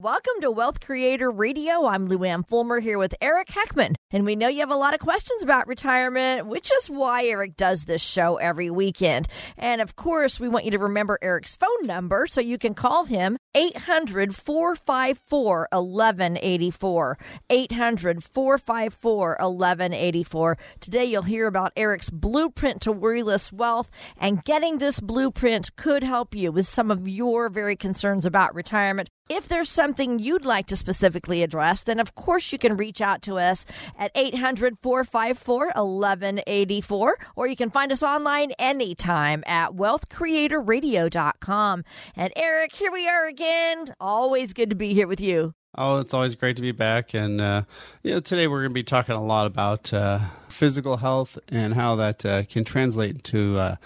Welcome to Wealth Creator Radio. I'm Luann Fulmer here with Eric Heckman. And we know you have a lot of questions about retirement, which is why Eric does this show every weekend. And of course, we want you to remember Eric's phone number so you can call him 800 454 1184. 800 454 1184. Today, you'll hear about Eric's blueprint to worryless wealth. And getting this blueprint could help you with some of your very concerns about retirement. If there's something you'd like to specifically address, then of course you can reach out to us at 800 454 1184, or you can find us online anytime at wealthcreatorradio.com. And Eric, here we are again. Always good to be here with you. Oh, it's always great to be back. And uh, you know, today we're going to be talking a lot about uh, physical health and how that uh, can translate to uh,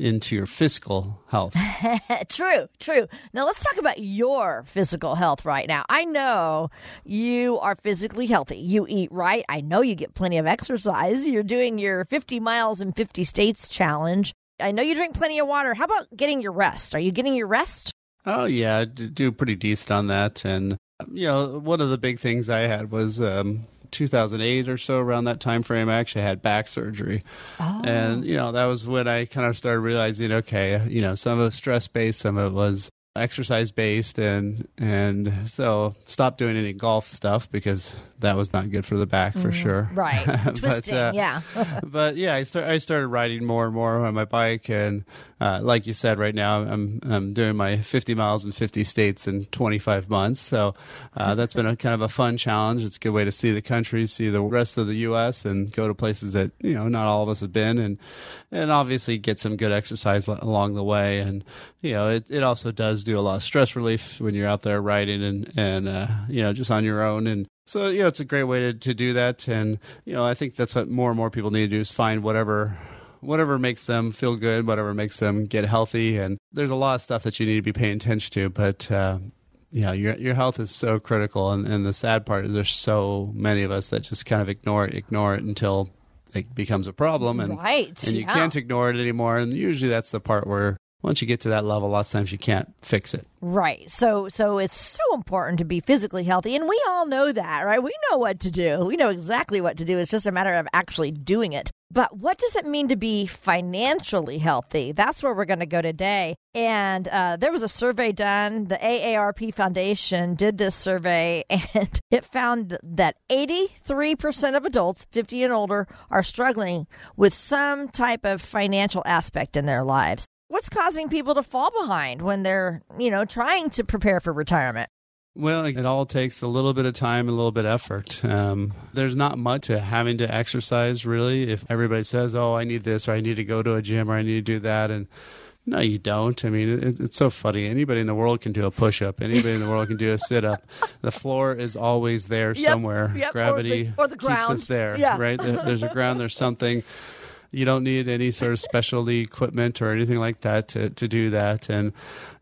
into your fiscal health. true, true. Now let's talk about your physical health right now. I know you are physically healthy. You eat right. I know you get plenty of exercise. You're doing your 50 miles in 50 states challenge. I know you drink plenty of water. How about getting your rest? Are you getting your rest? Oh yeah, I do pretty decent on that. And you know, one of the big things I had was um, 2008 or so around that time frame i actually had back surgery oh. and you know that was when i kind of started realizing okay you know some of it was stress based some of it was exercise based and and so stopped doing any golf stuff because that was not good for the back for mm, sure. right. Twisting uh, yeah. but yeah i start, i started riding more and more on my bike and uh, like you said right now i'm i'm doing my 50 miles in 50 states in 25 months. So uh, that's been a kind of a fun challenge. It's a good way to see the country see the rest of the us and go to places that you know not all of us have been and and obviously get some good exercise along the way. And you know it, it also does do a lot of stress relief when you're out there riding and and uh, you know just on your own. And so you know it's a great way to, to do that. And you know i think that's what more and more people need to do is find whatever whatever makes them feel good whatever makes them get healthy. And there's a lot of stuff that you need to be paying attention to but uh, you know your your health is so critical. And, and the sad part is there's so many of us that just kind of ignore it ignore it until it becomes a problem. And right and you yeah. can't ignore it anymore. And usually that's the part where once you get to that level, lots of times you can't fix it. Right. So so it's so important to be physically healthy and we all know that, right? We know what to do. We know exactly what to do. It's just a matter of actually doing it. But what does it mean to be financially healthy? That's where we're going to go today. And uh, there was a survey done. The AARP Foundation did this survey, and it found that 83% of adults 50 and older are struggling with some type of financial aspect in their lives what's causing people to fall behind when they're, you know, trying to prepare for retirement? Well, it all takes a little bit of time, a little bit of effort. Um, there's not much to having to exercise, really. If everybody says, "Oh, I need this," or "I need to go to a gym," or "I need to do that," and no, you don't. I mean, it, it's so funny. Anybody in the world can do a push up. Anybody in the world can do a sit up. The floor is always there yep, somewhere. Yep, Gravity or the, or the keeps us there, yeah. right? There's a ground. There's something you don't need any sort of specialty equipment or anything like that to, to do that. And,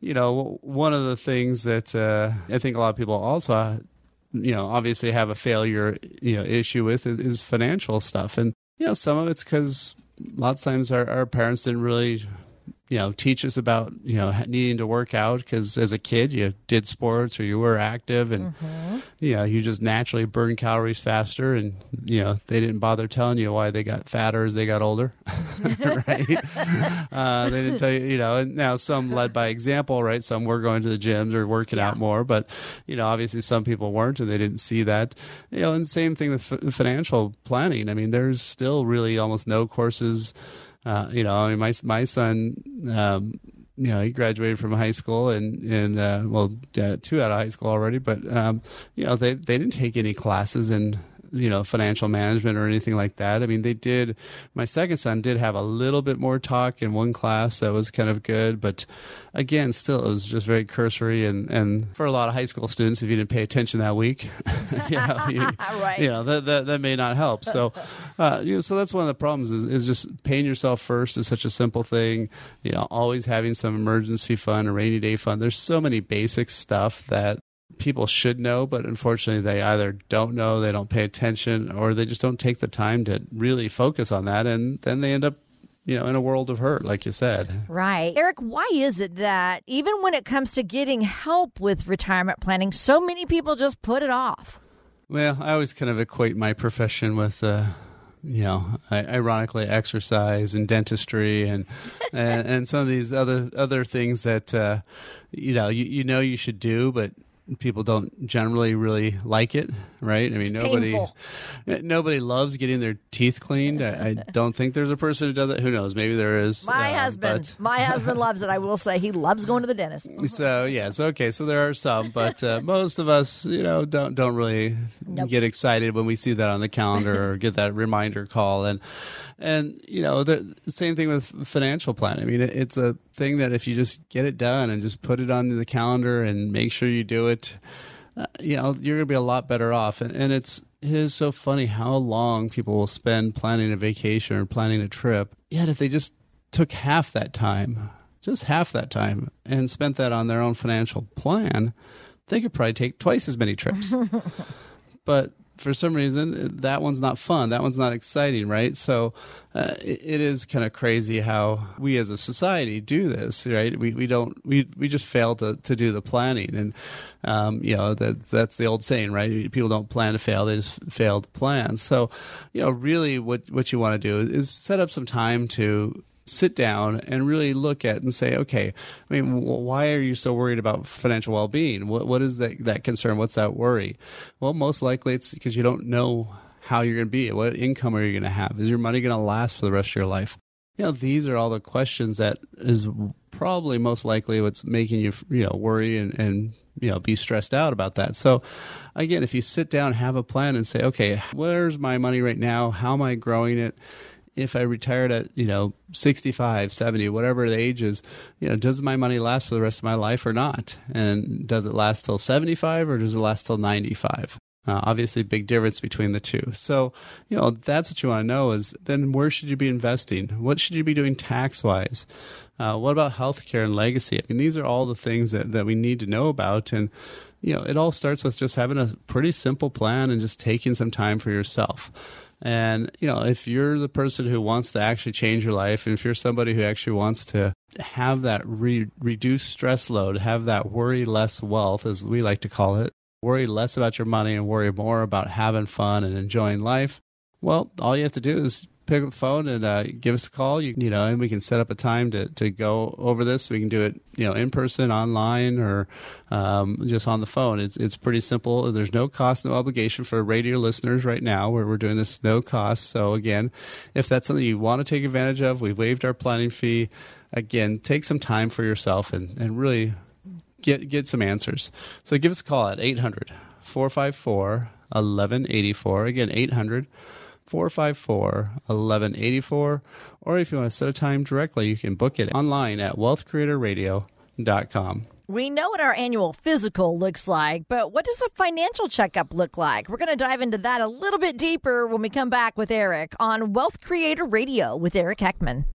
you know, one of the things that uh, I think a lot of people also, you know, obviously have a failure, you know, issue with is, financial stuff. And, you know, some of it's because lots of times our, our parents didn't really you know teach us about you know needing to work out because as a kid you did sports or you were active and mm-hmm. you know you just naturally burn calories faster and you know they didn't bother telling you why they got fatter as they got older. Right? Uh, they didn't tell you you know and now some led by example right? Some were going to the gyms or working yeah. out more but you know obviously some people weren't and they didn't see that. You know and same thing with f- financial planning. I mean there's still really almost no courses uh, you know, I mean, my my son, um, you know, he graduated from high school and and uh, well, uh, two out of high school already, but um, you know, they they didn't take any classes in you know financial management or anything like that. I mean, they did. My second son did have a little bit more talk in one class that was kind of good, but again, still it was just very cursory. And and for a lot of high school students, if you didn't pay attention that week, you know, you, Right. you know that, that that may not help. So, uh, you know, so that's one of the problems is is just paying yourself first is such a simple thing. You know, always having some emergency fund, or rainy day fund. There's so many basic stuff that people should know, but unfortunately they either don't know, they don't pay attention, or they just don't take the time to really focus on that, and then they end up, you know, in a world of hurt, like you said. Right. Eric, why is it that even when it comes to getting help with retirement planning, so many people just put it off? Well, I always kind of equate my profession with, uh, you know, I, ironically, exercise and dentistry and, and and some of these other other things that uh, you know you, you know you should do, but people don't generally really like it, right? I mean, It's nobody painful. nobody loves getting their teeth cleaned. I, I don't think there's a person who does it. Who knows? Maybe there is. My um, husband, but- my husband loves it. I will say he loves going to the dentist. so yes, okay. So there are some, but uh, most of us, you know, don't don't really Nope. get excited when we see that on the calendar or get that reminder call. And and you know, the same thing with financial planning. I mean, it, it's a thing that if you just get it done and just put it on the calendar and make sure you do it, uh, you know, you're going to be a lot better off. And, and it's it is so funny how long people will spend planning a vacation or planning a trip. Yet if they just took half that time, just half that time, and spent that on their own financial plan, they could probably take twice as many trips. but for some reason, that one's not fun. That one's not exciting, right? So uh, it, it is kind of crazy how we as a society do this, right? We we don't we we just fail to to do the planning, and um, you know that that's the old saying, right? People don't plan to fail; they just fail to plan. So, you know, really, what what you want to do is set up some time to sit down and really look at and say, okay, I mean, why are you so worried about financial well-being? What what is that that concern? What's that worry? Well, most likely it's because you don't know how you're going to be. What income are you going to have? Is your money going to last for the rest of your life? You know, these are all the questions that is probably most likely what's making you, you know, worry and, and you know, be stressed out about that. So, again, if you sit down, have a plan, and say, okay, where's my money right now? How am I growing it? If I retired at, you know, 65, 70, whatever the age is, you know, does my money last for the rest of my life or not? And does it last till 75 or does it last till 95? Uh, obviously, big difference between the two. So, you know, that's what you want to know is then where should you be investing? What should you be doing tax wise? Uh, what about healthcare and legacy? I mean, these are all the things that, that we need to know about. And, you know, it all starts with just having a pretty simple plan and just taking some time for yourself. And, you know, if you're the person who wants to actually change your life, and if you're somebody who actually wants to have that re- reduced stress load, have that worry less wealth, as we like to call it, worry less about your money and worry more about having fun and enjoying life, well, all you have to do is pick up the phone and uh, give us a call. You, you know, and we can set up a time to, to go over this. We can do it, you know, in person, online, or um, just on the phone. It's it's pretty simple. There's no cost, no obligation for radio listeners right now. Where we're doing this no cost. So again, if that's something you want to take advantage of, we've waived our planning fee. Again, take some time for yourself and, and really get get some answers. So give us a call at 800 454 1184. Again, 800 454 1184. Or if you want to set a time directly, you can book it online at wealthcreatorradio.com. We know what our annual physical looks like, but what does a financial checkup look like? We're going to dive into that a little bit deeper when we come back with Eric on Wealth Creator Radio with Eric Heckman.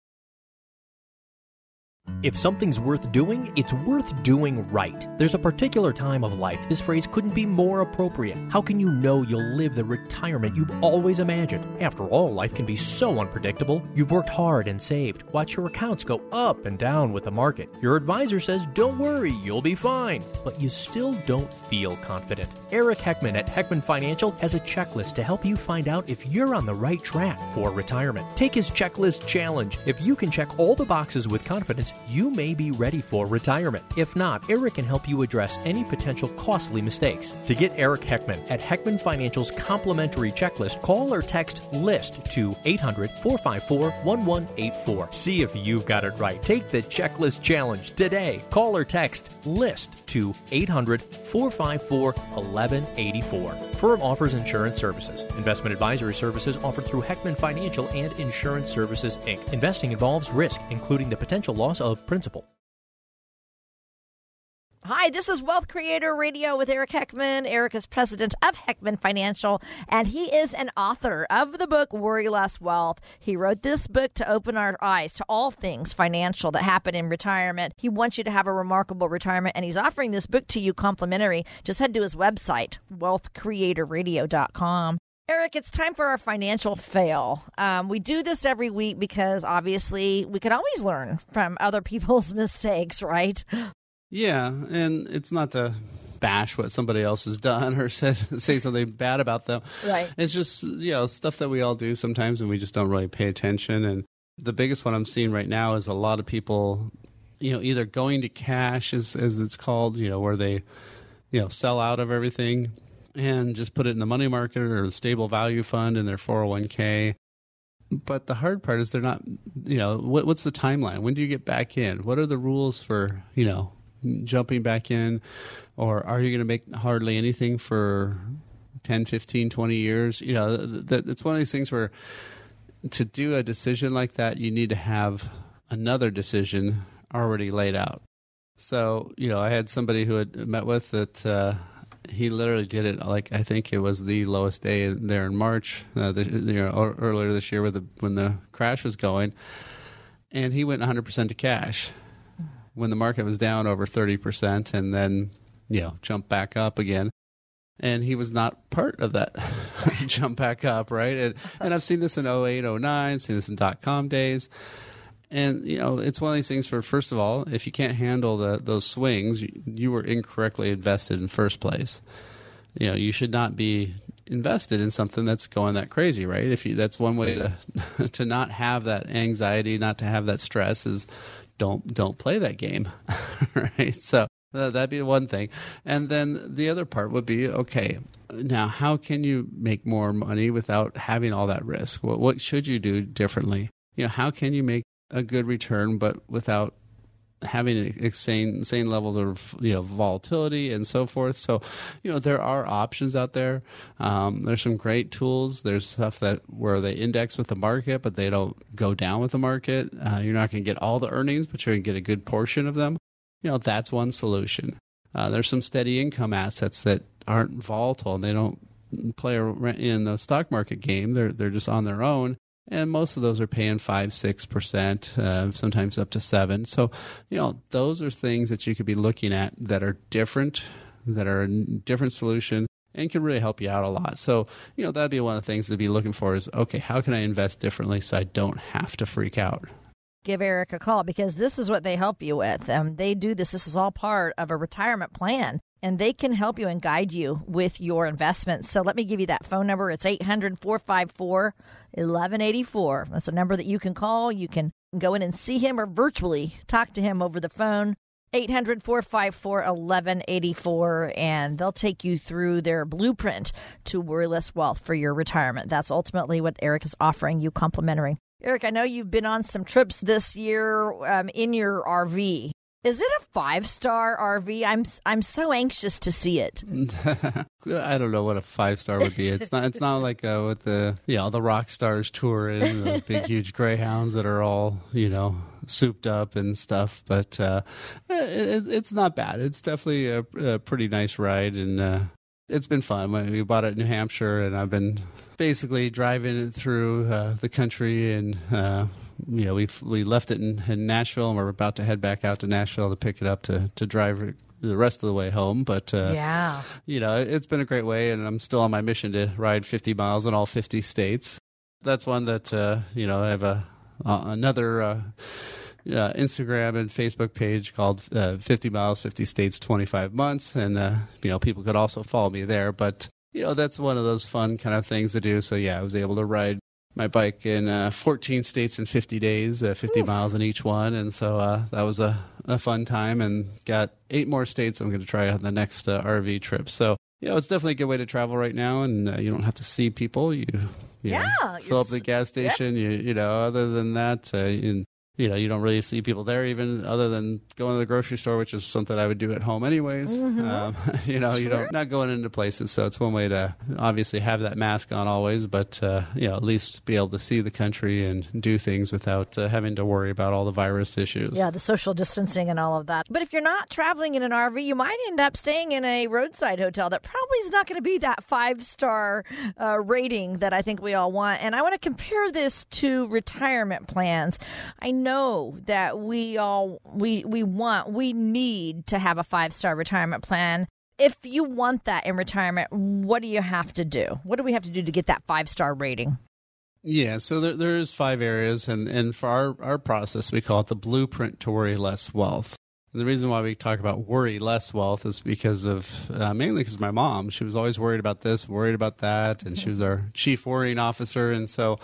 If something's worth doing, it's worth doing right. There's a particular time of life this phrase couldn't be more appropriate. How can you know you'll live the retirement you've always imagined? After all, life can be so unpredictable. You've worked hard and saved. Watch your accounts go up and down with the market. Your advisor says, don't worry, you'll be fine. But you still don't feel confident. Eric Heckman at Heckman Financial has a checklist to help you find out if you're on the right track for retirement. Take his checklist challenge. If you can check all the boxes with confidence, you may be ready for retirement. If not, Eric can help you address any potential costly mistakes. To get Eric Heckman at Heckman Financial's complimentary checklist, call or text LIST to 800 454 1184. See if you've got it right. Take the checklist challenge today. Call or text LIST to 800 454 1184. Firm offers insurance services. Investment advisory services offered through Heckman Financial and Insurance Services, Inc. Investing involves risk, including the potential loss of principal. Hi, this is Wealth Creator Radio with Eric Heckman. Eric is president of Heckman Financial, and he is an author of the book Worry Less Wealth. He wrote this book to open our eyes to all things financial that happen in retirement. He wants you to have a remarkable retirement, and he's offering this book to you complimentary. Just head to his website, wealthcreatorradio.com. Eric, it's time for our financial fail. Um, we do this every week because obviously we can always learn from other people's mistakes, right? Yeah, and it's not to bash what somebody else has done or say, say something bad about them. Right. It's just, you know, stuff that we all do sometimes and we just don't really pay attention. And the biggest one I'm seeing right now is a lot of people, you know, either going to cash, as, as it's called, you know, where they, you know, sell out of everything and just put it in the money market or the stable value fund in their 401k. But the hard part is they're not, you know, what, what's the timeline? When do you get back in? What are the rules for, you know, jumping back in? Or are you going to make hardly anything for 10, 15, 20 years? You know, that, it's one of these things where to do a decision like that, you need to have another decision already laid out. So, you know, I had somebody who had met with that, uh, he literally did it like I think it was the lowest day there in March, uh, the, you know, earlier this year with the, when the crash was going, and he went 100 percent to cash when the market was down over 30 percent, and then you know jumped back up again. And he was not part of that jump back up, right? And, and I've seen this in 08, 09, seen this in dot com days. And you know, it's one of these things. For first of all, if you can't handle the, those swings, you, you were incorrectly invested in first place. You know, you should not be invested in something that's going that crazy, right? If you, that's one way to to not have that anxiety, not to have that stress, is don't don't play that game, right? So uh, that'd be one thing, and then the other part would be okay. Now, how can you make more money without having all that risk? What, what should you do differently? You know, how can you make a good return, but without having insane insane levels of you know volatility and so forth. So, you know, there are options out there. Um, there's some great tools. There's stuff that where they index with the market, but they don't go down with the market. Uh, you're not going to get all the earnings, but you're going to get a good portion of them. You know, that's one solution. Uh, there's some steady income assets that aren't volatile and they don't play in the stock market game. They're they're just on their own and most of those are paying five six percent uh, sometimes up to seven so you know those are things that you could be looking at that are different that are a different solution and can really help you out a lot so you know that'd be one of the things to be looking for is okay how can i invest differently so i don't have to freak out give Eric a call because this is what they help you with. Um, they do this. This is all part of a retirement plan and they can help you and guide you with your investments. So let me give you that phone number. It's 800 454 1184. That's a number that you can call. You can go in and see him or virtually talk to him over the phone. 800 454 1184, and they'll take you through their blueprint to worryless wealth for your retirement. That's ultimately what Eric is offering you complimentary. Eric, I know you've been on some trips this year um, in your RV. Is it a five star RV? I'm I'm so anxious to see it. I don't know what a five star would be. It's not. It's not like uh, with the you know the rock stars tour in those big huge greyhounds that are all you know souped up and stuff. But uh, it, it's not bad. It's definitely a, a pretty nice ride, and uh, it's been fun. We bought it in New Hampshire, and I've been basically driving it through uh, the country and uh, you know, we we left it in, in, Nashville, and we're about to head back out to Nashville to pick it up to to drive the rest of the way home. But uh, yeah, you know, it's been a great way, and I'm still on my mission to ride 50 miles in all 50 states. That's one that uh, you know I have a uh, another. Uh, Instagram and Facebook page called uh, 50 Miles, 50 States, 25 Months. And, uh, you know, people could also follow me there. But, you know, that's one of those fun kind of things to do. So, yeah, I was able to ride my bike in uh, 14 states in 50 days, uh, 50 Ooh. miles in each one, and so uh, that was a, a fun time. And got eight more states I'm going to try on the next uh, RV trip. So yeah, it's definitely a good way to travel right now, and uh, you don't have to see people. You, you yeah, know, fill up the gas station. You you know, other than that, uh, you, know, you don't really see people there even other than going to the grocery store, which is something I would do at home anyways. Mm-hmm. Um, you know, sure. you don't not going into places, so it's one way to obviously have that mask on always, but uh, you know, at least be able to see the country and do things without uh, having to worry about all the virus issues. Yeah, the social distancing and all of that. But if you're not traveling in an RV, you might end up staying in a roadside hotel that probably is not going to be that five star uh, rating that I think we all want. And I want to compare this to retirement plans. I know that we all we we want we need to have a five star retirement plan. If you want that in retirement, what do you have to do? What do we have to do to get that five star rating? Yeah, so there, there's five areas, and, and for our, our process, we call it the blueprint to worry less wealth. And the reason why we talk about worry less wealth is because of uh, mainly because my mom. She was always worried about this, worried about that, and she was our chief worrying officer. And so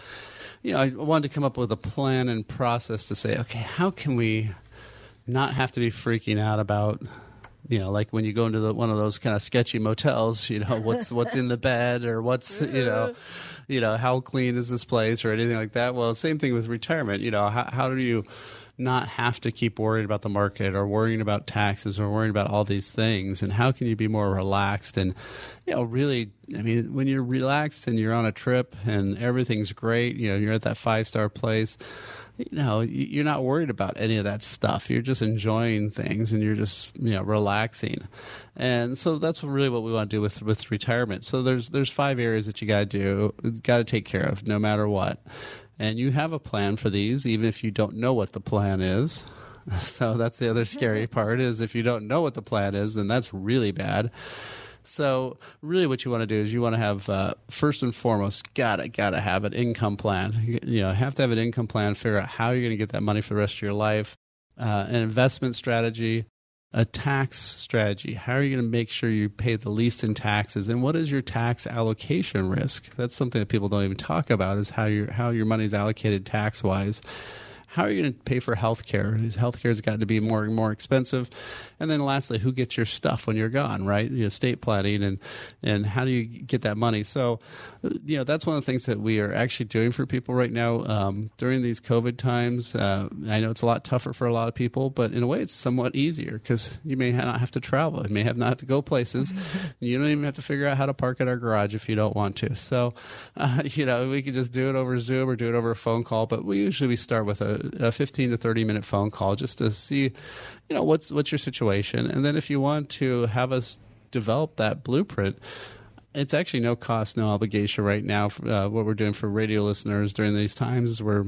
you know, I wanted to come up with a plan and process to say, okay, how can we not have to be freaking out about you know, like when you go into the, one of those kind of sketchy motels, you know, what's what's in the bed or what's you know, you know, how clean is this place or anything like that. Well, same thing with retirement. You know, how, how do you not have to keep worrying about the market or worrying about taxes or worrying about all these things? And how can you be more relaxed and you know really i mean when you're relaxed and you're on a trip and everything's great you know you're at that five star place you know you're not worried about any of that stuff. You're just enjoying things and you're just you know relaxing. And so that's really what we want to do with with retirement. So there's there's five areas that you got to do got to take care of no matter what and you have a plan for these, even if you don't know what the plan is. So that's the other scary part is if you don't know what the plan is, then that's really bad. So really, what you want to do is you want to have uh, first and foremost, gotta gotta have an income plan. You, you know, have to have an income plan. Figure out how you're going to get that money for the rest of your life. Uh, an investment strategy, a tax strategy. How are you going to make sure you pay the least in taxes? And what is your tax allocation risk? That's something that people don't even talk about is how your how your money is allocated tax wise how are you going to pay for health care? Health care has gotten to be more and more expensive. And then lastly, who gets your stuff when you're gone, right? The estate planning and, and how do you get that money? So, you know, that's one of the things that we are actually doing for people right now um, during these COVID times. Uh, I know it's a lot tougher for a lot of people, but in a way it's somewhat easier because you may not have to travel. You may have not have to go places. you don't even have to figure out how to park at our garage if you don't want to. So, uh, you know, we can just do it over Zoom or do it over a phone call, but we usually we start with a a 15 to 30 minute phone call just to see, you know, what's what's your situation, and then if you want to have us develop that blueprint. It's actually no cost, no obligation right now. Uh, what we're doing for radio listeners during these times is we're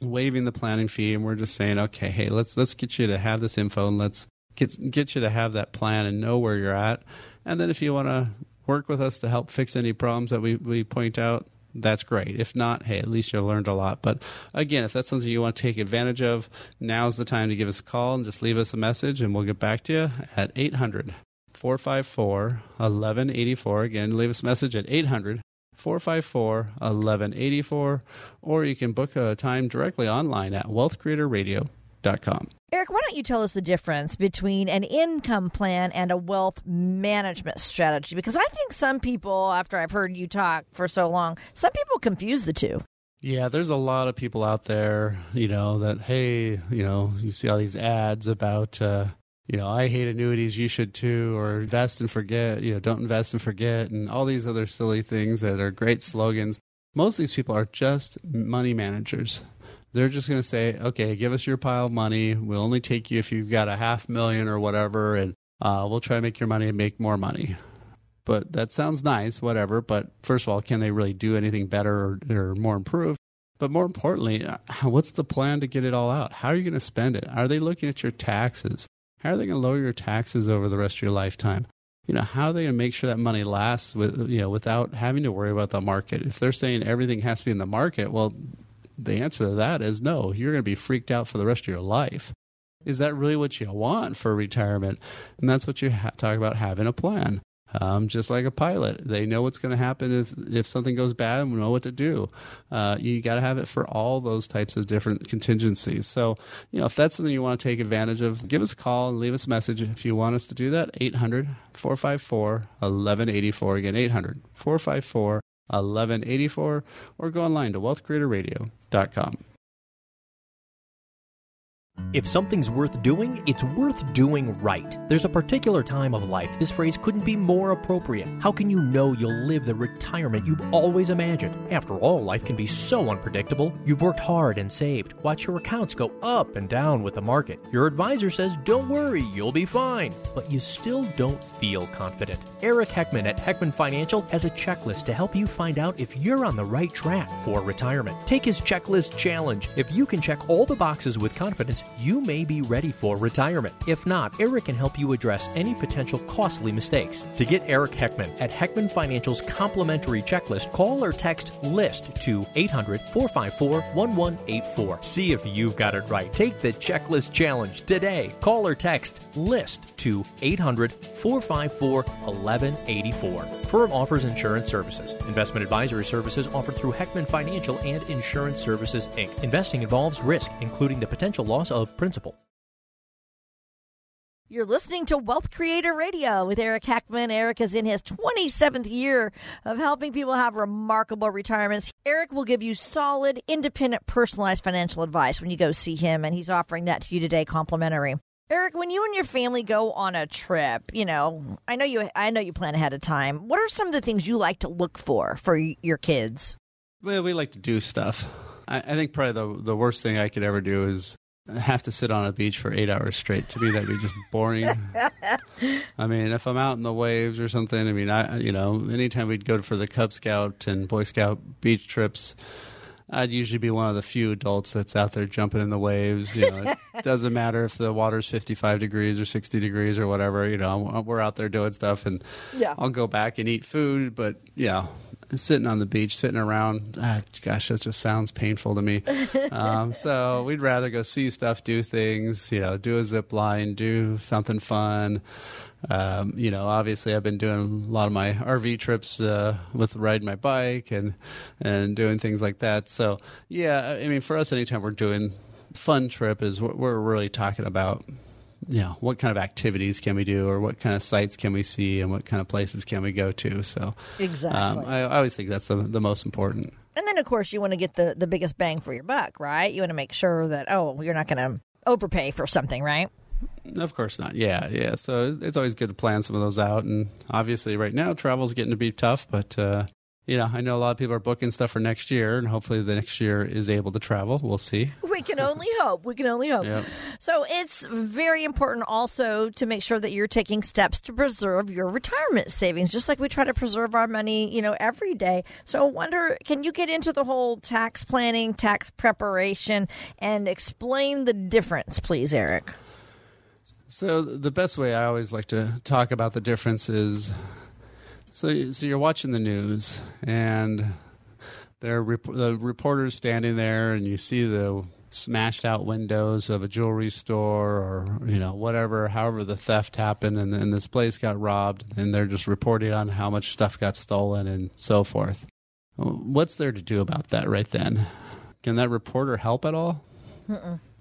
waiving the planning fee, and we're just saying, okay, hey, let's let's get you to have this info, and let's get get you to have that plan and know where you're at. And then if you want to work with us to help fix any problems that we, we point out, that's great. If not, hey, at least you learned a lot. But again, if that's something you want to take advantage of, now's the time to give us a call and just leave us a message, and we'll get back to you at 800 454 1184. Again, leave us a message at 800 454 1184, or you can book a time directly online at Eric, why don't you tell us the difference between an income plan and a wealth management strategy? Because I think some people, after I've heard you talk for so long, some people confuse the two. Yeah, there's a lot of people out there, you know, that, hey, you know, you see all these ads about, uh, you know, I hate annuities, you should too, or invest and forget, you know, don't invest and forget, and all these other silly things that are great slogans. Most of these people are just money managers they're just going to say, okay, give us your pile of money. We'll only take you if you've got a half million or whatever, and uh, we'll try to make your money and make more money. But that sounds nice, whatever. But first of all, can they really do anything better or, or more improved? But more importantly, uh, what's the plan to get it all out? How are you going to spend it? Are they looking at your taxes? How are they going to lower your taxes over the rest of your lifetime? You know, how are they going to make sure that money lasts with, you know, without having to worry about the market? If they're saying everything has to be in the market, well, the answer to that is no. You're going to be freaked out for the rest of your life. Is that really what you want for retirement? And that's what you ha- talk about having a plan. um, just like a pilot. They know what's going to happen if if something goes bad and know what to do. Uh, you got to have it for all those types of different contingencies. So, you know, if that's something you want to take advantage of, give us a call and leave us a message if you want us to do that. 800 454 1184. Again, 800 454 1184, or go online to wealthcreatorradio.com. If something's worth doing, it's worth doing right. There's a particular time of life this phrase couldn't be more appropriate. How can you know you'll live the retirement you've always imagined? After all, life can be so unpredictable. You've worked hard and saved. Watch your accounts go up and down with the market. Your advisor says, don't worry, you'll be fine. But you still don't feel confident. Eric Heckman at Heckman Financial has a checklist to help you find out if you're on the right track for retirement. Take his checklist challenge. If you can check all the boxes with confidence, you may be ready for retirement. If not, Eric can help you address any potential costly mistakes. To get Eric Heckman at Heckman Financial's complimentary checklist, call or text LIST to 800 454 1184. See if you've got it right. Take the checklist challenge today. Call or text LIST to 800 454 1184. Firm offers insurance services. Investment advisory services offered through Heckman Financial and Insurance Services Inc. Investing involves risk, including the potential loss of principal. You're listening to Wealth Creator Radio with Eric Heckman. Eric is in his 27th year of helping people have remarkable retirements. Eric will give you solid, independent, personalized financial advice when you go see him, and he's offering that to you today complimentary. Eric, when you and your family go on a trip, you know, I know you I know you plan ahead of time. What are some of the things you like to look for for your kids? Well, we like to do stuff. I, I think probably the the worst thing I could ever do is have to sit on a beach for eight hours straight. To me, that'd be just boring. I mean, if I'm out in the waves or something, I mean, I you know, anytime we'd go for the Cub Scout and Boy Scout beach trips, I'd usually be one of the few adults that's out there jumping in the waves. You know, it doesn't matter if the water's 55 degrees or 60 degrees or whatever. You know, we're out there doing stuff, and Yeah. I'll go back and eat food. But yeah, sitting on the beach, sitting around, ah, gosh, that just sounds painful to me. um, so we'd rather go see stuff, do things. You know, do a zip line, do something fun. Um, you know, obviously, I've been doing a lot of my RV trips uh, with riding my bike and and doing things like that. So, yeah, I mean, for us, anytime we're doing fun trip, is what we're really talking about. You know, what kind of activities can we do, or what kind of sites can we see, and what kind of places can we go to? So, Exactly. um, I, I always think that's the the most important. And then, of course, you want to get the, the biggest bang for your buck, right? You want to make sure that, oh, you're not going to overpay for something, right? Of course not. Yeah, yeah. So it's always good to plan some of those out. And obviously, right now, travel's getting to be tough. But uh, you know, I know a lot of people are booking stuff for next year, and hopefully, the next year is able to travel. We'll see. We can only hope. We can only hope. Yep. So it's very important also to make sure that you're taking steps to preserve your retirement savings, just like we try to preserve our money, you know, every day. So I wonder, can you get into the whole tax planning, tax preparation, and explain the difference, please, Eric? So the best way I always like to talk about the difference is, so so you're watching the news and there rep- the reporters standing there and you see the smashed out windows of a jewelry store or you know whatever however the theft happened and, and this place got robbed and they're just reporting on how much stuff got stolen and so forth. What's there to do about that right then? Can that reporter help at all?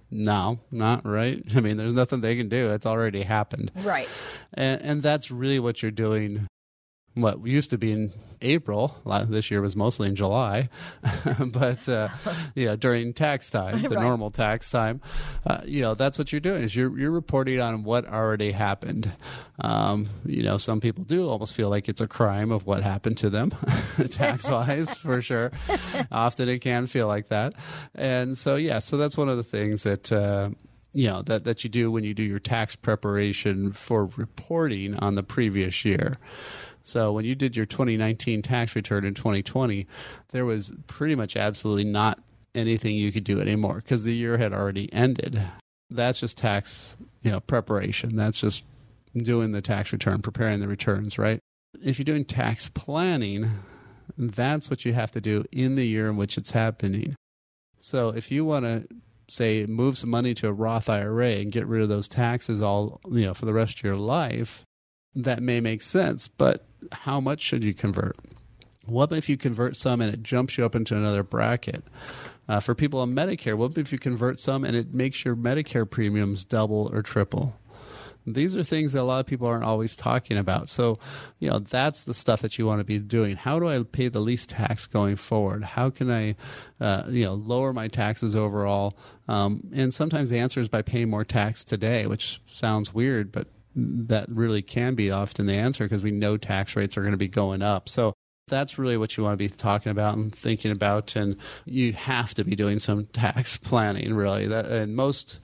No not right. I mean there's nothing they can do. It's already happened. Right. and, and that's really what you're doing. What used to be in April, this year was mostly in July, but uh, you know during tax time, the Right. normal tax time, uh, you know that's what you're doing is you're you're reporting on what already happened. Um, you know, some people do almost feel like it's a crime of what happened to them, tax wise, for sure. Often it can feel like that, and so yeah, so that's one of the things that. Uh, you know that that you do when you do your tax preparation for reporting on the previous year. So when you did your 2019 tax return in 2020, there was pretty much absolutely not anything you could do anymore because the year had already ended. That's just tax, you know, preparation. That's just doing the tax return, preparing the returns, right? If you're doing tax planning, that's what you have to do in the year in which it's happening. So if you want to say move some money to a Roth IRA and get rid of those taxes all you know for the rest of your life, that may make sense, but how much should you convert? What if you convert some and it jumps you up into another bracket? Uh, for people on Medicare, what if you convert some and it makes your Medicare premiums double or triple? These are things that a lot of people aren't always talking about. So, you know, that's the stuff that you want to be doing. How do I pay the least tax going forward? How can I, uh, you know, lower my taxes overall? Um, and sometimes the answer is by paying more tax today, which sounds weird, but that really can be often the answer because we know tax rates are going to be going up. So that's really what you want to be talking about and thinking about and you have to be doing some tax planning really. That and most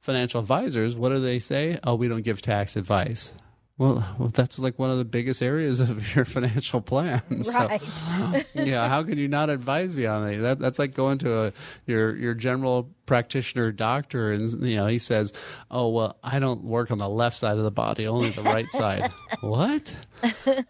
financial advisors what do they say? Oh we don't give tax advice well, well, that's like one of the biggest areas of your financial plan. Right. So, yeah. How can you not advise me on that? that? That's like going to a your your general practitioner doctor, and you know he says, "Oh well, I don't work on the left side of the body, only the right side." what?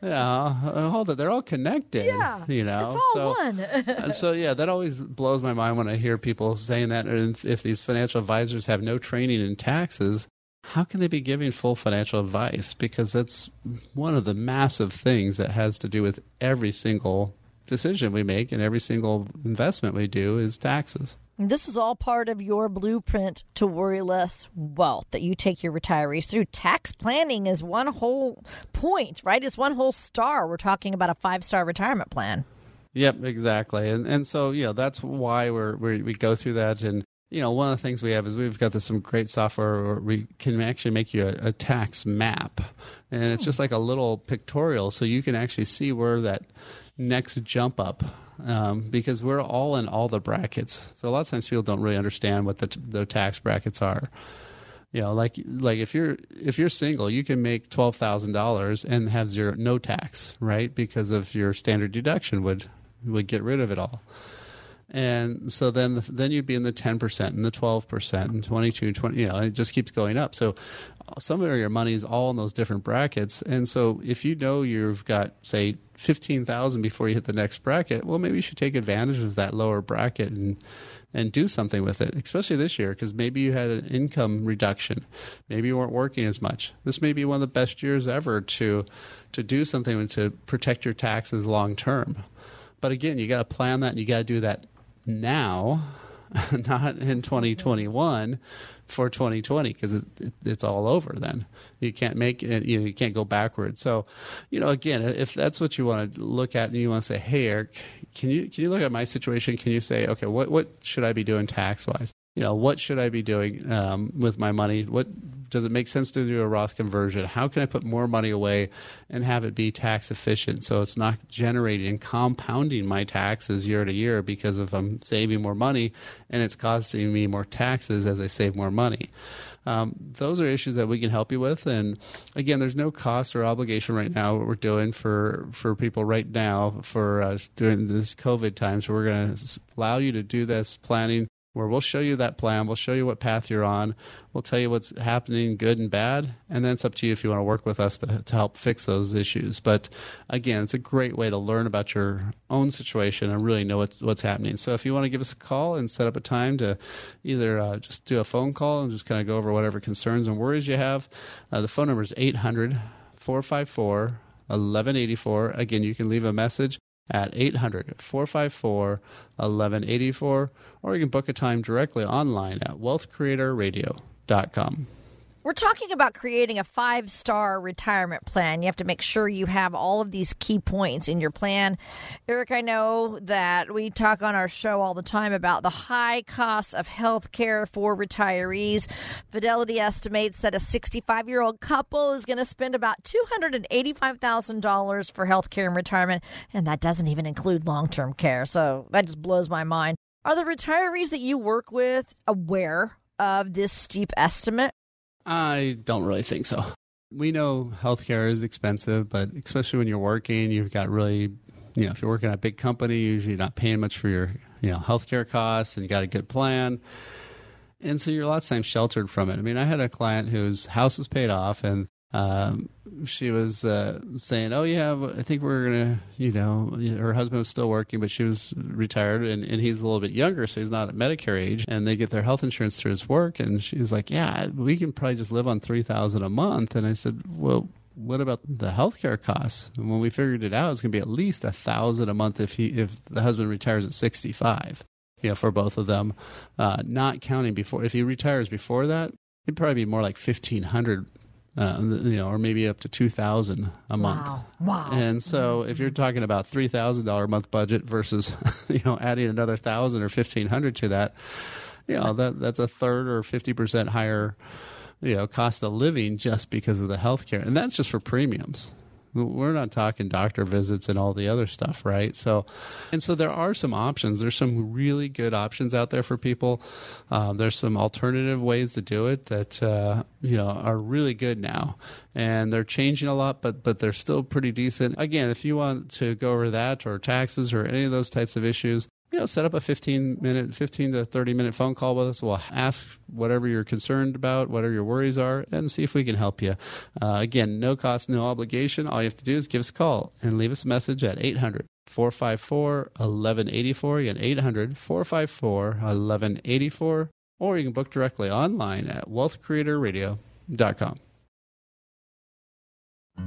Yeah. Uh, hold it. They're all connected. Yeah. You know. It's all so, one. uh, so yeah, that always blows my mind when I hear people saying that. And if these financial advisors have no training in taxes, how can they be giving full financial advice? Because that's one of the massive things that has to do with every single decision we make and every single investment we do is taxes. This is all part of your blueprint to worry less wealth that you take your retirees through. Tax planning is one whole point, right? It's one whole star. We're talking about a five star retirement plan. Yep, exactly. And and so, you know, that's why we're, we we go through that and you know, one of the things we have is we've got this some great software where we can actually make you a, a tax map, and it's just like a little pictorial, so you can actually see where that next jump up. Um, because we're all in all the brackets, so a lot of times people don't really understand what the, the tax brackets are. You know, like like if you're if you're single, you can make twelve thousand dollars and have zero no tax, right? Because of your standard deduction would would get rid of it all and so then then you'd be in the 10% and the 12% and 22 20 you know it just keeps going up so uh, some of your money is all in those different brackets and so if you know you've got say 15,000 before you hit the next bracket well maybe you should take advantage of that lower bracket and and do something with it, especially this year, because maybe you had an income reduction, maybe you weren't working as much. This may be one of the best years ever to to do something to protect your taxes long term. But again, you got to plan that, and you got to do that now, not in 2021 for 2020 because it, it, it's all over then. You can't make it, you, know, you can't go backwards. So, you know, again, if that's what you want to look at and you want to say, hey, Eric, can you, can you look at my situation? Can you say, okay, what, what should I be doing tax wise? You know, what should I be doing um, with my money? What does it make sense to do a Roth conversion? How can I put more money away and have it be tax efficient so it's not generating and compounding my taxes year to year because if I'm saving more money and it's costing me more taxes as I save more money? Um, those are issues that we can help you with. And again, there's no cost or obligation right now. What we're doing for for people right now for uh, during this COVID time, so we're going to allow you to do this planning where we'll show you that plan, we'll show you what path you're on, we'll tell you what's happening, good and bad, and then it's up to you if you want to work with us to, to help fix those issues. But again, it's a great way to learn about your own situation and really know what's, what's happening. So if you want to give us a call and set up a time to either uh, just do a phone call and just kind of go over whatever concerns and worries you have, uh, the phone number is 800 454 1184. Again, you can leave a message at 800 454 1184, or you can book a time directly online at wealthcreatorradio.com. We're talking about creating a five star retirement plan. You have to make sure you have all of these key points in your plan. Eric, I know that we talk on our show all the time about the high costs of health care for retirees. Fidelity estimates that a 65 year old couple is going to spend about $285,000 for health care in retirement, and that doesn't even include long term care. So that just blows my mind. Are the retirees that you work with aware of this steep estimate? I don't really think so. We know healthcare is expensive, but especially when you're working, you've got really, you know, if you're working at a big company, usually you're not paying much for your, you know, healthcare costs and you got a good plan. And so you're a lot of times sheltered from it. I mean, I had a client whose house was paid off and um, she was uh, saying, "Oh yeah, I think we're gonna," you know, her husband was still working, but she was retired, and, and he's a little bit younger, so he's not at Medicare age, and they get their health insurance through his work, and she's like, "Yeah, we can probably just live on three thousand a month," and I said, "Well." what about the healthcare costs? And when we figured it out, it's going to be at least a thousand a month if he if the husband retires at 65. You know, for both of them, uh, not counting before. If he retires before that, it'd probably be more like 1500 uh, you know, or maybe up to two thousand a month. Wow! Wow! And so, if you're talking about three thousand dollar a month budget versus, you know, adding another thousand or fifteen hundred to that, you know, that that's a third or fifty percent higher, you know, cost of living just because of the healthcare, and that's just for premiums. We're not talking doctor visits and all the other stuff, right? So, and so there are some options. There's some really good options out there for people. Uh, there's some alternative ways to do it that uh, you know are really good now, and they're changing a lot, but but they're still pretty decent. Again, if you want to go over that or taxes or any of those types of issues, you know, set up a 15 minute, 15 to 30 minute phone call with us. We'll ask whatever you're concerned about, whatever your worries are, and see if we can help you. Uh, again, no cost, no obligation. All you have to do is give us a call and leave us a message at 800 454 1184. Again, 800 454 1184. Or you can book directly online at wealthcreatorradio.com.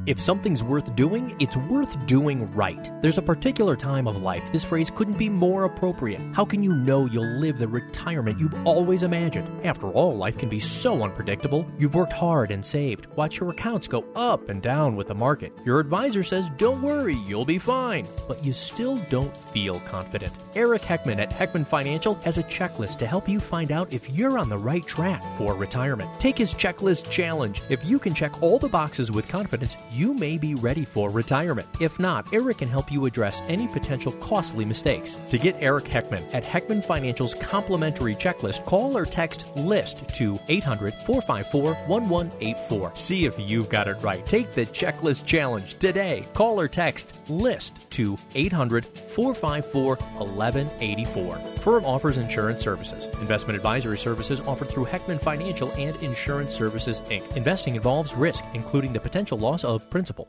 If something's worth doing, it's worth doing right. There's a particular time of life this phrase couldn't be more appropriate. How can you know you'll live the retirement you've always imagined? After all, life can be so unpredictable. You've worked hard and saved. Watch your accounts go up and down with the market. Your advisor says, don't worry, you'll be fine. But you still don't feel confident. Eric Heckman at Heckman Financial has a checklist to help you find out if you're on the right track for retirement. Take his checklist challenge. If you can check all the boxes with confidence, you may be ready for retirement. If not, Eric can help you address any potential costly mistakes. To get Eric Heckman at Heckman Financial's complimentary checklist, call or text LIST to 800 454 1184. See if you've got it right. Take the checklist challenge today. Call or text LIST to 800 454 1184. Firm offers insurance services. Investment advisory services offered through Heckman Financial and Insurance Services Inc. Investing involves risk, including the potential loss of principal.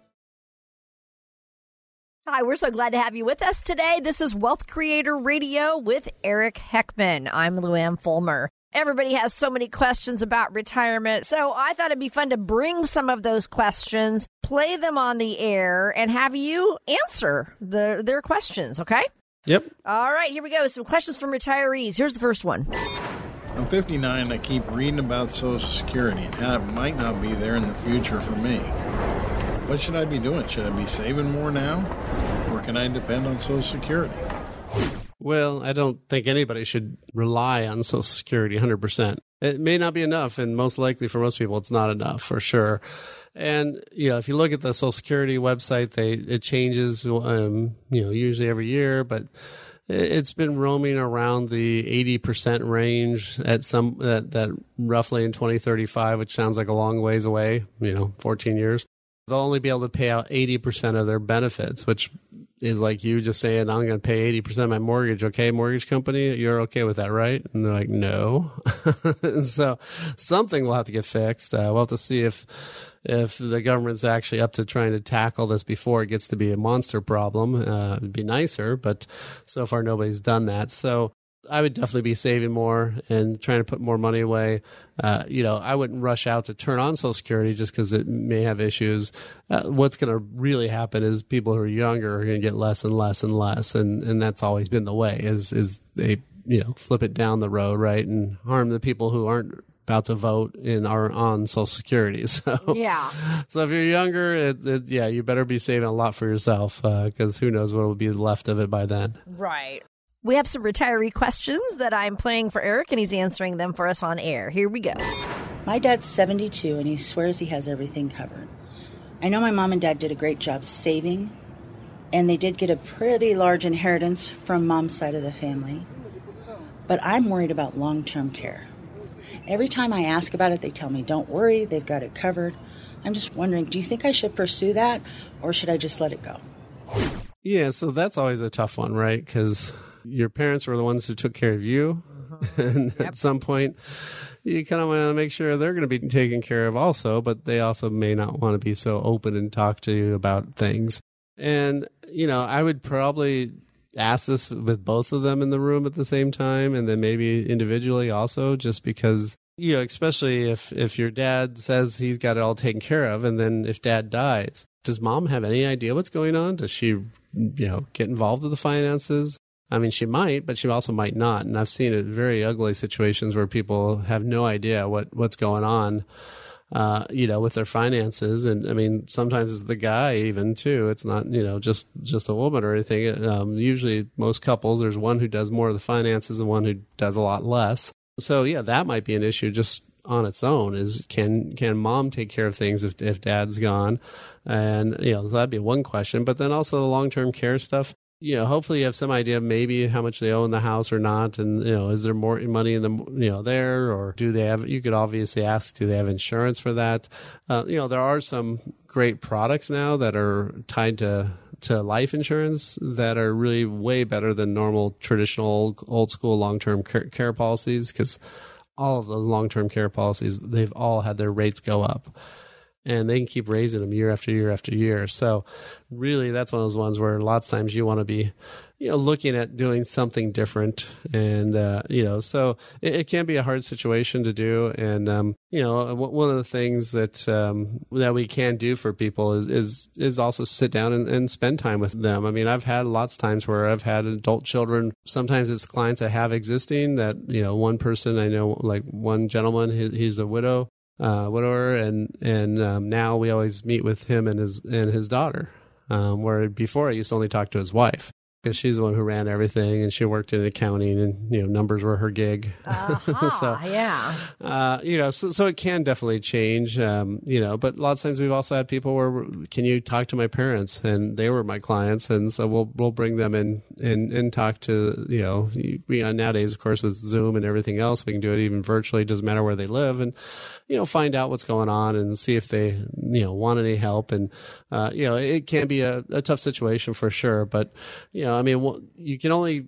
Hi, we're so glad to have you with us today. This is Wealth Creator Radio with Eric Heckman. I'm Luann Fulmer. Everybody has so many questions about retirement, so I thought it'd be fun to bring some of those questions, play them on the air, and have you answer the, their questions, okay? Yep. All right, here we go. Some questions from retirees. Here's the first one. I'm 59 I keep reading about Social Security and how it might not be there in the future for me. What should I be doing? Should I be saving more now? Or can I depend on Social Security? Well, I don't think anybody should rely on Social Security 100%. It may not be enough, and most likely for most people, it's not enough for sure. And you know, if you look at the Social Security website, they it changes, um, you know, usually every year, but it's been roaming around the 80% range at some that, that roughly in 2035 which sounds like a long ways away you know 14 years they'll only be able to pay out 80% of their benefits which is like you just saying i'm going to pay 80% of my mortgage okay mortgage company you're okay with that right and they're like no so something will have to get fixed uh, we'll have to see if if the government's actually up to trying to tackle this before it gets to be a monster problem, uh, it'd be nicer. But so far, nobody's done that. So I would definitely be saving more and trying to put more money away. Uh, you know, I wouldn't rush out to turn on Social Security just because it may have issues. Uh, what's going to really happen is people who are younger are going to get less and less and less, and and that's always been the way. Is is they you know flip it down the road right and harm the people who aren't about to vote in our on Social Security. So Yeah. so if you're younger, it, it, yeah, you better be saving a lot for yourself because who knows what will be left of it by then. Right. We have some retiree questions that I'm playing for Eric, and he's answering them for us on air. Here we go. My dad's 72 and he swears he has everything covered. I know my mom and dad did a great job saving, and they did get a pretty large inheritance from mom's side of the family. But I'm worried about long term care. Every time I ask about it, they tell me, don't worry, they've got it covered. I'm just wondering, do you think I should pursue that or should I just let it go? Yeah, so that's always a tough one, right? Because your parents were the ones who took care of you. Mm-hmm. and at some point, you kind of want to make sure they're going to be taken care of also, but they also may not want to be so open and talk to you about things. And, you know, I would probably ask this with both of them in the room at the same time and then maybe individually also, just because you know, especially if if your dad says he's got it all taken care of, and then if dad dies, does mom have any idea what's going on? Does she, you know, get involved with the finances? I mean, she might, but she also might not. And I've seen it very ugly situations where people have no idea what what's going on. Uh, you know, with their finances, and I mean, sometimes it's the guy even too. It's not you know just just a woman or anything. Um, usually, most couples, there's one who does more of the finances and one who does a lot less. So yeah, that might be an issue just on its own. Is can can mom take care of things if if dad's gone? And you know that'd be one question. But then also the long term care stuff you know, hopefully you have some idea maybe how much they own the house or not, and you know, is there more money in the you know there, or do they have? You could obviously ask, do they have insurance for that? Uh, you know, there are some great products now that are tied to to life insurance that are really way better than normal traditional old school long term care, care policies because all of those long term care policies they've all had their rates go up and they can keep raising them year after year after year. So really that's one of those ones where lots of times you want to be, you know, looking at doing something different. And, uh, you know, so it, it, can be a hard situation to do. And, um, you know, one of the things that, um, that we can do for people is, is, is also sit down and, and spend time with them. I mean, I've had lots of times where I've had adult children. Sometimes it's clients I have existing that, you know, one person I know, like one gentleman, he, he's a widow uh, widower, and and um, now we always meet with him and his and his daughter. Um, where before I used to only talk to his wife because she's the one who ran everything and she worked in accounting and you know numbers were her gig. Uh-huh, so yeah. uh, you know so, so it can definitely change um, you know but lots of times we've also had people where can you talk to my parents? And they were my clients and so we'll we'll bring them in and and talk to you know we, uh, nowadays of course with zoom and everything else we can do it even virtually it doesn't matter where they live and you know find out what's going on and see if they you know want any help and uh, you know it can be a, a tough situation for sure but you know know, I mean, you can only,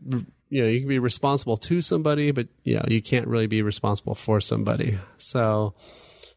you know, you can be responsible to somebody, but you know, you can't really be responsible for somebody. So,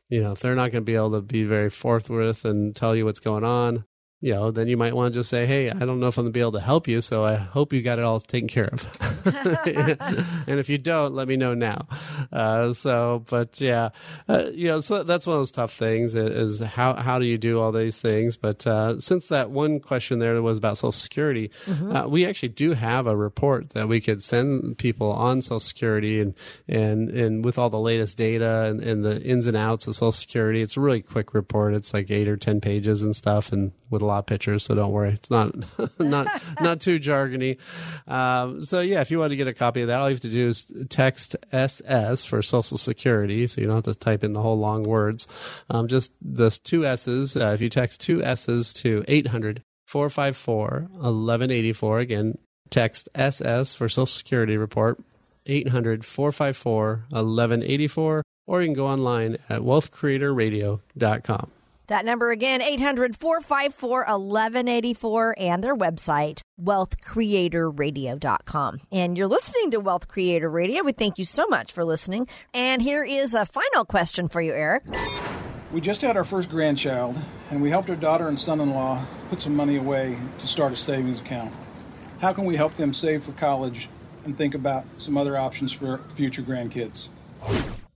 you know, if they're not going to be able to be very forthwith and tell you what's going on, you know, then you might want to just say, "Hey, I don't know if I'm going to be able to help you, so I hope you got it all taken care of." and if you don't, let me know now. Uh, so, but yeah, uh, you know, so that's one of those tough things is how how do you do all these things? But uh, since that one question there was about Social Security, mm-hmm. Uh, we actually do have a report that we could send people on Social Security and and and with all the latest data and, and the ins and outs of Social Security. It's a really quick report. It's like eight or ten pages and stuff, and with a lot of pictures, so don't worry. It's not not not too jargony. Um, so yeah, if you want to get a copy of that, all you have to do is text SS for Social Security, so you don't have to type in the whole long words. Um, just the two S's. Uh, if you text two S's to 800 454 1184, again, text SS for Social Security report. 800 454 1184, or you can go online at wealthcreatorradio.com. That number again, 800 454 1184, and their website, wealthcreatorradio.com. And you're listening to Wealth Creator Radio. We thank you so much for listening. And here is a final question for you, Eric. We just had our first grandchild, and we helped our daughter and son in law put some money away to start a savings account. How can we help them save for college and think about some other options for future grandkids?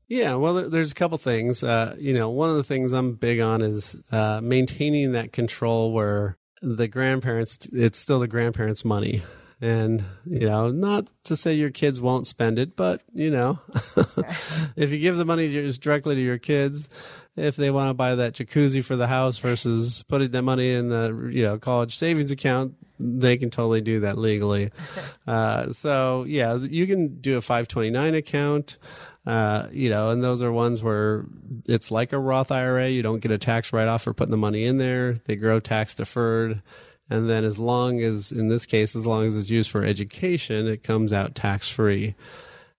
Yeah, well, there's a couple things. Uh, you know, one of the things I'm big on is uh, maintaining that control where the grandparents, it's still the grandparents' money. And, you know, not to say your kids won't spend it, but, you know, if you give the money just directly to your kids, if they want to buy that jacuzzi for the house versus putting that money in the, you know, college savings account, they can totally do that legally. Uh, so, yeah, you can do a 529 account. Uh, you know, and those are ones where it's like a Roth IRA. You don't get a tax write off for putting the money in there. They grow tax deferred. And then as long as, in this case, as long as it's used for education, it comes out tax free.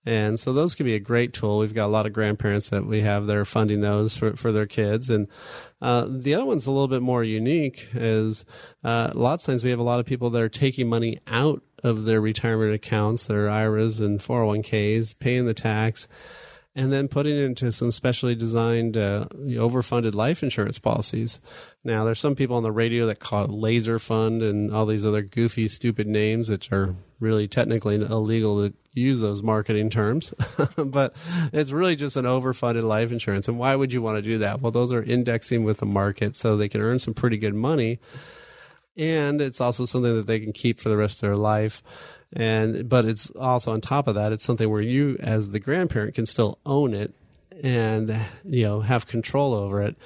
And so those can be a great tool. We've got a lot of grandparents that we have that are funding those for, for their kids. And uh, the other one's a little bit more unique is uh, lots of times we have a lot of people that are taking money out of their retirement accounts, their IRAs and 401ks, paying the tax and then putting it into some specially designed uh, overfunded life insurance policies. Now, there's some people on the radio that call it laser fund and all these other goofy, stupid names, which are really technically illegal to use those marketing terms. but it's really just an overfunded life insurance. And why would you want to do that? Well, those are indexing with the market so they can earn some pretty good money. And it's also something that they can keep for the rest of their life. And but it's also on top of that it's something where you as the grandparent can still own it and you know have control over it.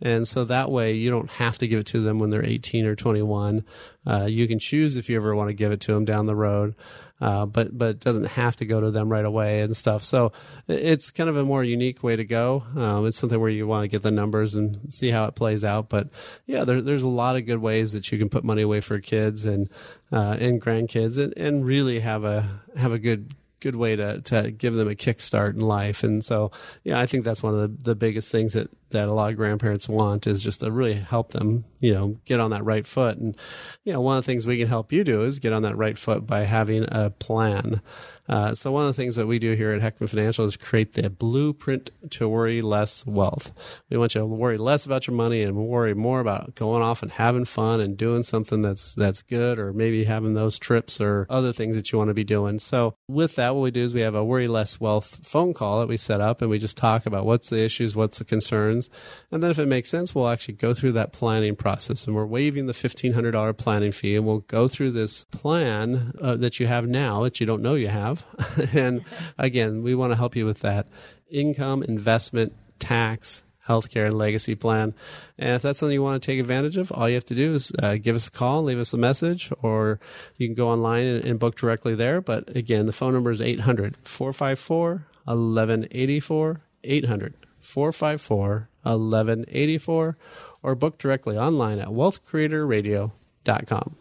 And so that way you don't have to give it to them when they're 18 or 21 uh, you can choose if you ever want to give it to them down the road uh, but but doesn't have to go to them right away and stuff. So it's kind of a more unique way to go. Um, it's something where you want to get the numbers and see how it plays out. But yeah, there, there's a lot of good ways that you can put money away for kids and uh, and grandkids and, and really have a have a good good way to to give them a kickstart in life. And so, yeah, I think that's one of the, the biggest things that that a lot of grandparents want is just to really help them, you know, get on that right foot. And you know, one of the things we can help you do is get on that right foot by having a plan. Uh, so one of the things that we do here at Heckman Financial is create the blueprint to worry less wealth. We want you to worry less about your money and worry more about going off and having fun and doing something that's that's good, or maybe having those trips or other things that you want to be doing. So with that, what we do is we have a worry less wealth phone call that we set up, and we just talk about what's the issues, what's the concerns, and then if it makes sense, we'll actually go through that planning process, and we're waiving the fifteen hundred dollar planning fee, and we'll go through this plan uh, that you have now that you don't know you have have. and again, we want to help you with that income, investment, tax, healthcare, and legacy plan. And if that's something you want to take advantage of, all you have to do is uh, give us a call, leave us a message, or you can go online and, and book directly there. But again, the phone number is 800 454 1184. 800 454 1184 or book directly online at wealthcreatorradio.com.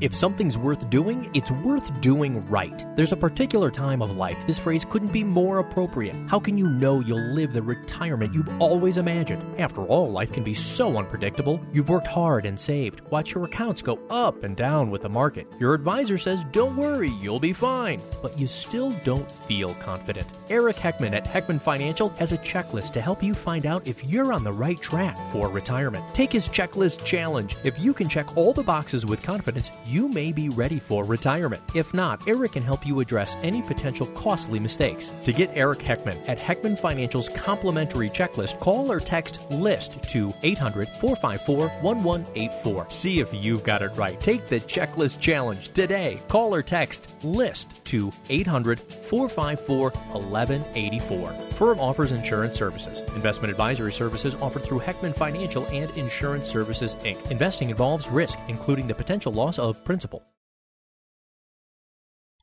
If something's worth doing, it's worth doing right. There's a particular time of life this phrase couldn't be more appropriate. How can you know you'll live the retirement you've always imagined? After all, life can be so unpredictable. You've worked hard and saved. Watch your accounts go up and down with the market. Your advisor says, don't worry, you'll be fine. But you still don't feel confident. Eric Heckman at Heckman Financial has a checklist to help you find out if you're on the right track for retirement. Take his checklist challenge. If you can check all the boxes with confidence, you may be ready for retirement. If not, Eric can help you address any potential costly mistakes. To get Eric Heckman at Heckman Financial's complimentary checklist, call or text LIST to 800 454 1184. See if you've got it right. Take the checklist challenge today. Call or text LIST to 800 454 1184. Firm offers insurance services. Investment advisory services offered through Heckman Financial and Insurance Services Inc. Investing involves risk, including the potential loss of principal.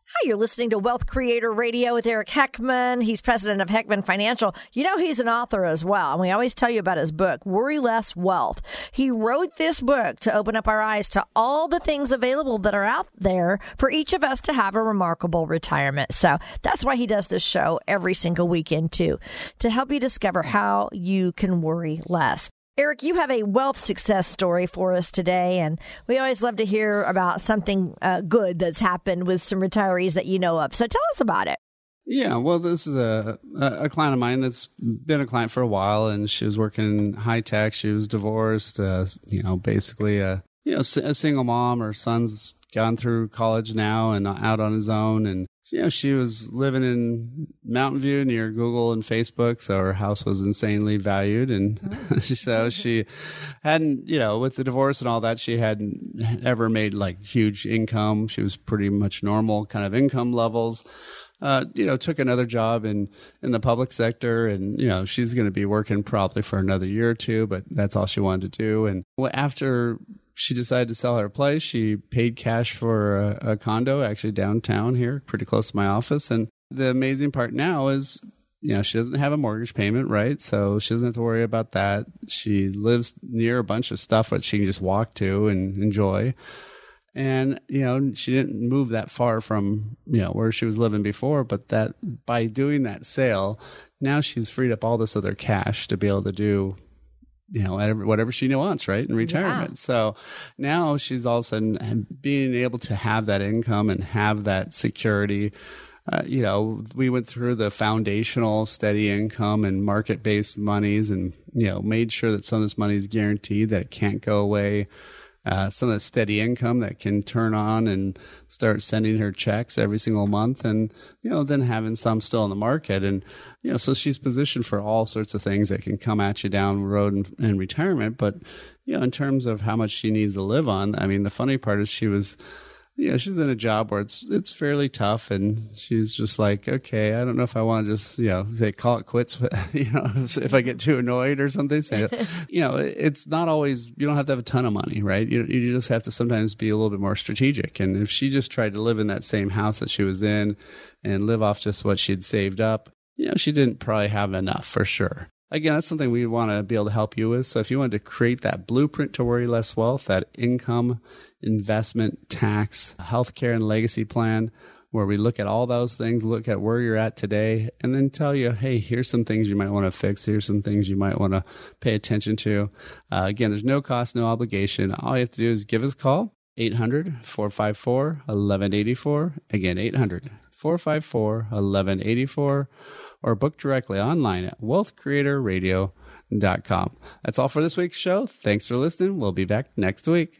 Hi, you're listening to Wealth Creator Radio with Eric Heckman. He's president of Heckman Financial. You know, he's an author as well. And we always tell you about his book, Worry Less Wealth. He wrote this book to open up our eyes to all the things available that are out there for each of us to have a remarkable retirement. So that's why he does this show every single weekend, too, to help you discover how you can worry less. Eric, you have a wealth success story for us today, and we always love to hear about something uh, good that's happened with some retirees that you know of. So tell us about it. Yeah, well, this is a a client of mine that's been a client for a while, and she was working high tech. She was divorced, uh, you know, basically a you know a single mom. Her son's gone through college now and out on his own, and you know, she was living in Mountain View near Google and Facebook, so her house was insanely valued. And oh. so she hadn't, you know, with the divorce and all that, she hadn't ever made like huge income. She was pretty much normal kind of income levels. Uh, you know, took another job in in the public sector, and you know, she's going to be working probably for another year or two, but that's all she wanted to do. And after she decided to sell her place. She paid cash for a, a, condo actually downtown here, pretty close to my office. And the amazing part now is, you know, she doesn't have a mortgage payment, right? So she doesn't have to worry about that. She lives near a bunch of stuff that she can just walk to and enjoy. And, you know, she didn't move that far from, you know, where she was living before, but that by doing that sale, now she's freed up all this other cash to be able to do you know whatever, whatever she wants right in retirement yeah. so now she's all of a sudden being able to have that income and have that security uh, you know, we went through the foundational steady income and market based monies and, you know, made sure that some of this money is guaranteed, that it can't go away. Uh, some of that steady income that can turn on and start sending her checks every single month and you know then having some still in the market. And you know so she's positioned for all sorts of things that can come at you down the road in, in retirement. But you know in terms of how much she needs to live on i mean the funny part is she was you know, she's in a job where it's it's fairly tough, and she's just like, okay, I don't know if I want to just you know say call it quits, but you know, if I get too annoyed or something, say, you know, it's not always you don't have to have a ton of money, right? You you just have to sometimes be a little bit more strategic. And if she just tried to live in that same house that she was in and live off just what she'd saved up, you know, she didn't probably have enough for sure again, that's something we want to be able to help you with. So if you wanted to create that blueprint to worry less wealth, that income, investment, tax, healthcare, and legacy plan, where we look at all those things, look at where you're at today, and then tell you, hey, here's some things you might want to fix. Here's some things you might want to pay attention to. Uh, again, there's no cost, no obligation. All you have to do is give us a call, 800 454 1184. Again, 800 454 1184 or book directly online at wealthcreatorradio.com. That's all for this week's show. Thanks for listening. We'll be back next week.